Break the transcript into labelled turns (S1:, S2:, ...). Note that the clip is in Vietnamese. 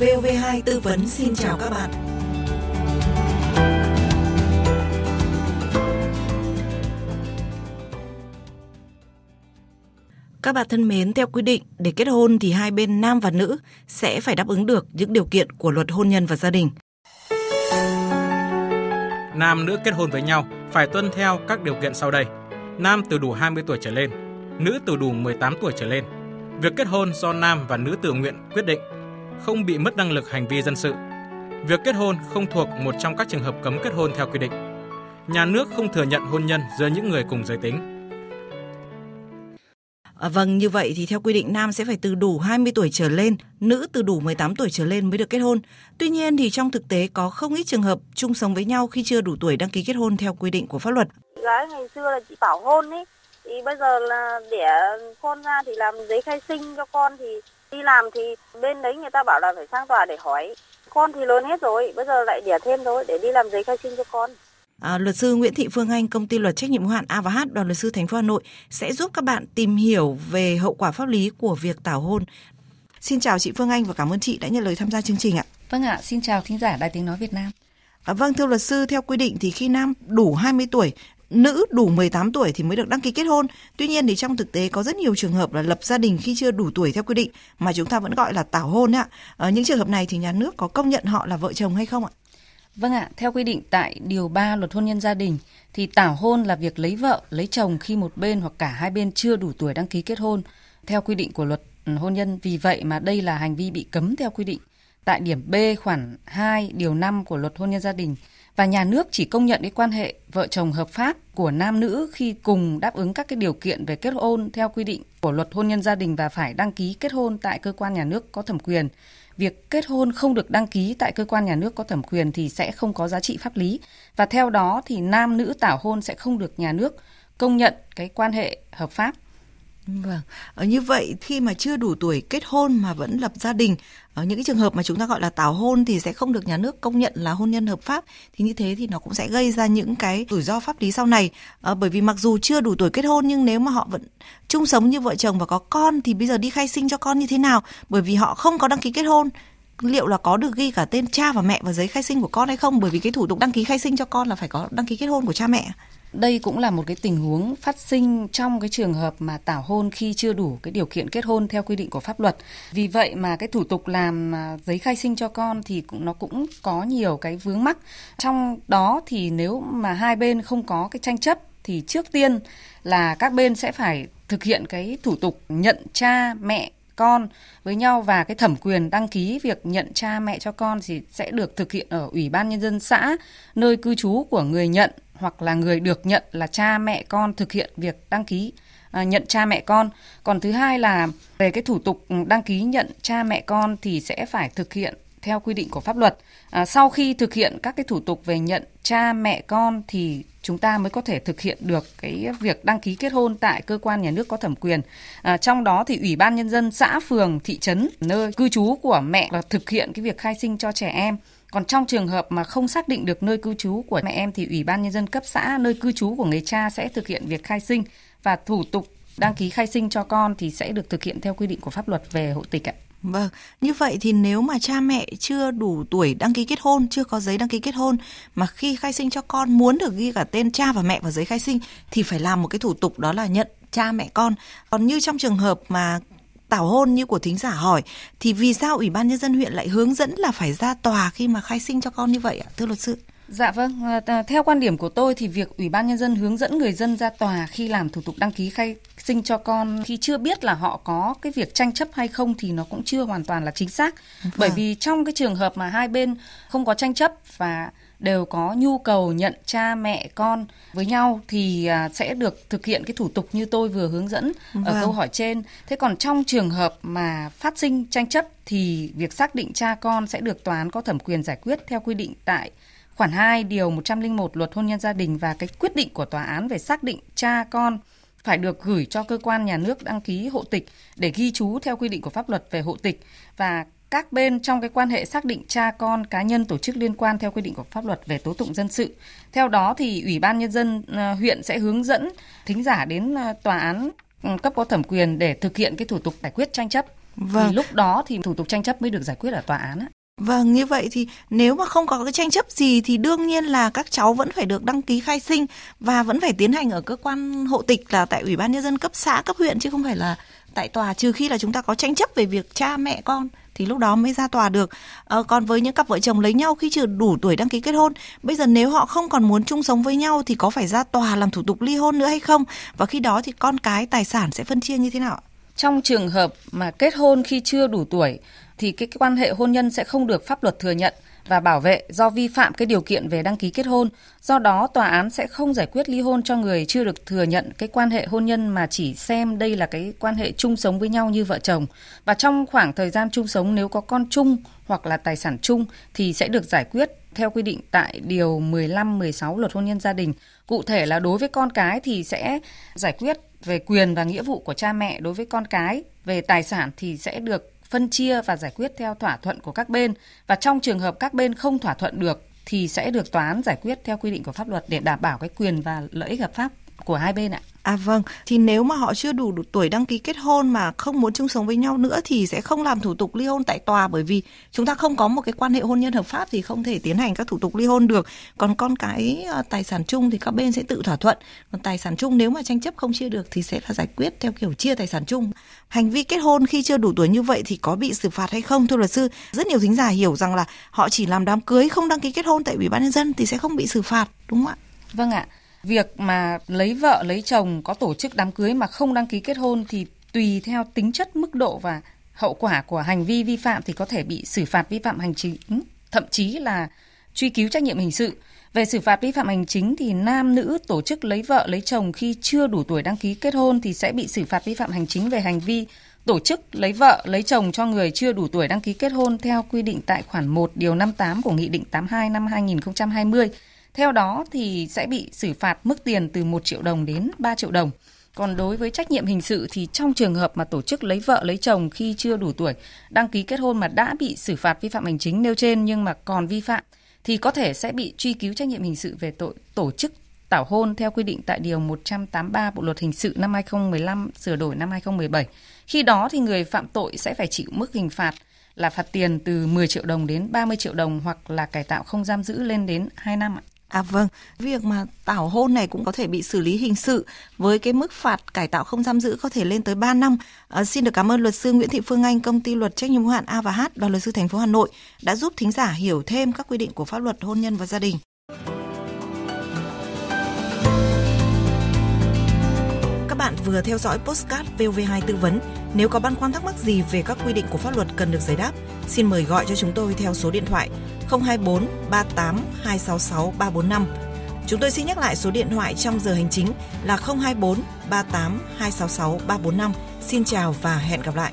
S1: Vv2 tư vấn xin chào các bạn. Các bạn thân mến, theo quy định, để kết hôn thì hai bên nam và nữ sẽ phải đáp ứng được những điều kiện của luật hôn nhân và gia đình.
S2: Nam nữ kết hôn với nhau phải tuân theo các điều kiện sau đây. Nam từ đủ 20 tuổi trở lên, nữ từ đủ 18 tuổi trở lên. Việc kết hôn do nam và nữ tự nguyện quyết định, không bị mất năng lực hành vi dân sự. Việc kết hôn không thuộc một trong các trường hợp cấm kết hôn theo quy định. Nhà nước không thừa nhận hôn nhân giữa những người cùng giới tính
S1: À, vâng, như vậy thì theo quy định nam sẽ phải từ đủ 20 tuổi trở lên, nữ từ đủ 18 tuổi trở lên mới được kết hôn. Tuy nhiên thì trong thực tế có không ít trường hợp chung sống với nhau khi chưa đủ tuổi đăng ký kết hôn theo quy định của pháp luật.
S3: Gái ngày xưa là chị bảo hôn ấy, thì bây giờ là để con ra thì làm giấy khai sinh cho con thì đi làm thì bên đấy người ta bảo là phải sang tòa để hỏi. Con thì lớn hết rồi, bây giờ lại đẻ thêm thôi để đi làm giấy khai sinh cho con.
S1: À, luật sư Nguyễn Thị Phương Anh, công ty luật trách nhiệm hữu hạn A và H, đoàn luật sư thành phố Hà Nội sẽ giúp các bạn tìm hiểu về hậu quả pháp lý của việc tảo hôn. Xin chào chị Phương Anh và cảm ơn chị đã nhận lời tham gia chương trình ạ.
S4: Vâng ạ, xin chào thính giả Đài Tiếng Nói Việt Nam.
S1: À, vâng, thưa luật sư, theo quy định thì khi nam đủ 20 tuổi, nữ đủ 18 tuổi thì mới được đăng ký kết hôn. Tuy nhiên thì trong thực tế có rất nhiều trường hợp là lập gia đình khi chưa đủ tuổi theo quy định mà chúng ta vẫn gọi là tảo hôn ạ. Ở ờ, những trường hợp này thì nhà nước có công nhận họ là vợ chồng hay không ạ?
S4: Vâng ạ, theo quy định tại Điều 3 Luật Hôn nhân gia đình thì tảo hôn là việc lấy vợ, lấy chồng khi một bên hoặc cả hai bên chưa đủ tuổi đăng ký kết hôn theo quy định của luật hôn nhân. Vì vậy mà đây là hành vi bị cấm theo quy định tại điểm B khoản 2 điều 5 của luật hôn nhân gia đình và nhà nước chỉ công nhận cái quan hệ vợ chồng hợp pháp của nam nữ khi cùng đáp ứng các cái điều kiện về kết hôn theo quy định của luật hôn nhân gia đình và phải đăng ký kết hôn tại cơ quan nhà nước có thẩm quyền. Việc kết hôn không được đăng ký tại cơ quan nhà nước có thẩm quyền thì sẽ không có giá trị pháp lý. Và theo đó thì nam nữ tảo hôn sẽ không được nhà nước công nhận cái quan hệ hợp pháp.
S1: Vâng, ở như vậy khi mà chưa đủ tuổi kết hôn mà vẫn lập gia đình, ở những cái trường hợp mà chúng ta gọi là tảo hôn thì sẽ không được nhà nước công nhận là hôn nhân hợp pháp thì như thế thì nó cũng sẽ gây ra những cái rủi ro pháp lý sau này. À, bởi vì mặc dù chưa đủ tuổi kết hôn nhưng nếu mà họ vẫn chung sống như vợ chồng và có con thì bây giờ đi khai sinh cho con như thế nào? Bởi vì họ không có đăng ký kết hôn liệu là có được ghi cả tên cha và mẹ vào giấy khai sinh của con hay không bởi vì cái thủ tục đăng ký khai sinh cho con là phải có đăng ký kết hôn của cha mẹ
S4: đây cũng là một cái tình huống phát sinh trong cái trường hợp mà tảo hôn khi chưa đủ cái điều kiện kết hôn theo quy định của pháp luật. Vì vậy mà cái thủ tục làm à, giấy khai sinh cho con thì cũng, nó cũng có nhiều cái vướng mắc. Trong đó thì nếu mà hai bên không có cái tranh chấp thì trước tiên là các bên sẽ phải thực hiện cái thủ tục nhận cha mẹ con với nhau và cái thẩm quyền đăng ký việc nhận cha mẹ cho con thì sẽ được thực hiện ở ủy ban nhân dân xã, nơi cư trú của người nhận hoặc là người được nhận là cha mẹ con thực hiện việc đăng ký à, nhận cha mẹ con. Còn thứ hai là về cái thủ tục ừ, đăng ký nhận cha mẹ con thì sẽ phải thực hiện theo quy định của pháp luật. À, sau khi thực hiện các cái thủ tục về nhận cha mẹ con thì chúng ta mới có thể thực hiện được cái việc đăng ký kết hôn tại cơ quan nhà nước có thẩm quyền. À, trong đó thì ủy ban nhân dân xã, phường, thị trấn nơi cư trú của mẹ là thực hiện cái việc khai sinh cho trẻ em. Còn trong trường hợp mà không xác định được nơi cư trú của mẹ em thì Ủy ban Nhân dân cấp xã nơi cư trú của người cha sẽ thực hiện việc khai sinh và thủ tục đăng ký khai sinh cho con thì sẽ được thực hiện theo quy định của pháp luật về hộ tịch ạ.
S1: Vâng, như vậy thì nếu mà cha mẹ chưa đủ tuổi đăng ký kết hôn, chưa có giấy đăng ký kết hôn mà khi khai sinh cho con muốn được ghi cả tên cha và mẹ vào giấy khai sinh thì phải làm một cái thủ tục đó là nhận cha mẹ con. Còn như trong trường hợp mà tảo hôn như của thính giả hỏi, thì vì sao ủy ban nhân dân huyện lại hướng dẫn là phải ra tòa khi mà khai sinh cho con như vậy ạ, thưa luật sư?
S4: Dạ vâng, à, theo quan điểm của tôi thì việc Ủy ban Nhân dân hướng dẫn người dân ra tòa khi làm thủ tục đăng ký khai sinh cho con khi chưa biết là họ có cái việc tranh chấp hay không thì nó cũng chưa hoàn toàn là chính xác. Vâng. Bởi vì trong cái trường hợp mà hai bên không có tranh chấp và đều có nhu cầu nhận cha mẹ con với nhau thì à, sẽ được thực hiện cái thủ tục như tôi vừa hướng dẫn vâng. ở câu hỏi trên. Thế còn trong trường hợp mà phát sinh tranh chấp thì việc xác định cha con sẽ được tòa án có thẩm quyền giải quyết theo quy định tại khoản 2 điều 101 luật hôn nhân gia đình và cái quyết định của tòa án về xác định cha con phải được gửi cho cơ quan nhà nước đăng ký hộ tịch để ghi chú theo quy định của pháp luật về hộ tịch và các bên trong cái quan hệ xác định cha con cá nhân tổ chức liên quan theo quy định của pháp luật về tố tụng dân sự. Theo đó thì Ủy ban nhân dân ờ, huyện sẽ hướng dẫn thính giả đến ờ, tòa án ừ, cấp có thẩm quyền để thực hiện cái thủ tục giải quyết tranh chấp.
S1: Vâng.
S4: Thì lúc đó thì thủ tục tranh chấp mới được giải quyết ở tòa án. Á.
S1: Vâng, như vậy thì nếu mà không có cái tranh chấp gì thì đương nhiên là các cháu vẫn phải được đăng ký khai sinh và vẫn phải tiến hành ở cơ quan hộ tịch là tại Ủy ban nhân dân cấp xã, cấp huyện chứ không phải là tại tòa trừ khi là chúng ta có tranh chấp về việc cha mẹ con thì lúc đó mới ra tòa được. À, còn với những cặp vợ chồng lấy nhau khi chưa đủ tuổi đăng ký kết hôn, bây giờ nếu họ không còn muốn chung sống với nhau thì có phải ra tòa làm thủ tục ly hôn nữa hay không? Và khi đó thì con cái tài sản sẽ phân chia như thế nào?
S4: Trong trường hợp mà kết hôn khi chưa đủ tuổi thì cái quan hệ hôn nhân sẽ không được pháp luật thừa nhận và bảo vệ do vi phạm cái điều kiện về đăng ký kết hôn. Do đó, tòa án sẽ không giải quyết ly hôn cho người chưa được thừa nhận cái quan hệ hôn nhân mà chỉ xem đây là cái quan hệ chung sống với nhau như vợ chồng. Và trong khoảng thời gian chung sống nếu có con chung hoặc là tài sản chung thì sẽ được giải quyết theo quy định tại điều 15 16 Luật hôn nhân gia đình. Cụ thể là đối với con cái thì sẽ giải quyết về quyền và nghĩa vụ của cha mẹ đối với con cái, về tài sản thì sẽ được phân chia và giải quyết theo thỏa thuận của các bên và trong trường hợp các bên không thỏa thuận được, thì sẽ được tòa án giải quyết theo quy định của pháp luật để đảm bảo cái quyền và lợi ích hợp pháp của hai bên ạ.
S1: À vâng, thì nếu mà họ chưa đủ, đủ tuổi đăng ký kết hôn mà không muốn chung sống với nhau nữa thì sẽ không làm thủ tục ly hôn tại tòa bởi vì chúng ta không có một cái quan hệ hôn nhân hợp pháp thì không thể tiến hành các thủ tục ly hôn được. Còn con cái ờ, tài sản chung thì các bên sẽ tự thỏa thuận. Còn tài sản chung nếu mà tranh chấp không chia được thì sẽ là giải quyết theo kiểu chia tài sản chung. Hành vi kết hôn khi chưa đủ tuổi như vậy thì có bị xử phạt hay không thưa luật sư? Rất nhiều thính giả hiểu rằng là họ chỉ làm đám cưới không đăng ký kết hôn tại Ủy ban nhân dân thì sẽ không bị xử phạt đúng không ạ?
S4: Vâng ạ việc mà lấy vợ, lấy chồng, có tổ chức đám cưới mà không đăng ký kết hôn thì tùy theo tính chất, mức độ và hậu quả của hành vi vi phạm thì có thể bị xử phạt vi phạm hành chính. Ừ, thậm chí là truy cứu trách nhiệm hình sự. Về xử phạt vi phạm hành chính thì nam nữ tổ chức lấy vợ, lấy chồng khi chưa đủ tuổi đăng ký kết hôn thì sẽ bị xử phạt vi phạm hành chính về hành vi tổ chức lấy vợ, lấy chồng cho người chưa đủ tuổi đăng ký kết hôn theo quy định tại khoản 1 điều 58 của Nghị định 82 năm 2020 theo đó thì sẽ bị xử phạt mức tiền từ 1 triệu đồng đến 3 triệu đồng. Còn đối với trách nhiệm hình sự thì trong trường hợp mà tổ chức lấy vợ lấy chồng khi chưa đủ tuổi, đăng ký kết hôn mà đã bị xử phạt vi phạm hành chính nêu trên nhưng mà còn vi phạm thì có thể sẽ bị truy cứu trách nhiệm hình sự về tội tổ chức tảo hôn theo quy định tại điều 183 Bộ luật hình sự năm 2015 sửa đổi năm 2017. Khi đó thì người phạm tội sẽ phải chịu mức hình phạt là phạt tiền từ 10 triệu đồng đến 30 triệu đồng hoặc là cải tạo không giam giữ lên đến 2 năm ạ.
S1: À vâng, việc mà tảo hôn này cũng có thể bị xử lý hình sự với cái mức phạt cải tạo không giam giữ có thể lên tới 3 năm. À, xin được cảm ơn luật sư Nguyễn Thị Phương Anh, công ty luật trách nhiệm hữu hạn A và H, đoàn luật sư thành phố Hà Nội đã giúp thính giả hiểu thêm các quy định của pháp luật hôn nhân và gia đình. Các bạn vừa theo dõi postcard VOV2 tư vấn. Nếu có băn khoăn thắc mắc gì về các quy định của pháp luật cần được giải đáp, xin mời gọi cho chúng tôi theo số điện thoại 024 38 266 345. Chúng tôi xin nhắc lại số điện thoại trong giờ hành chính là 024 38 266 345. Xin chào và hẹn gặp lại.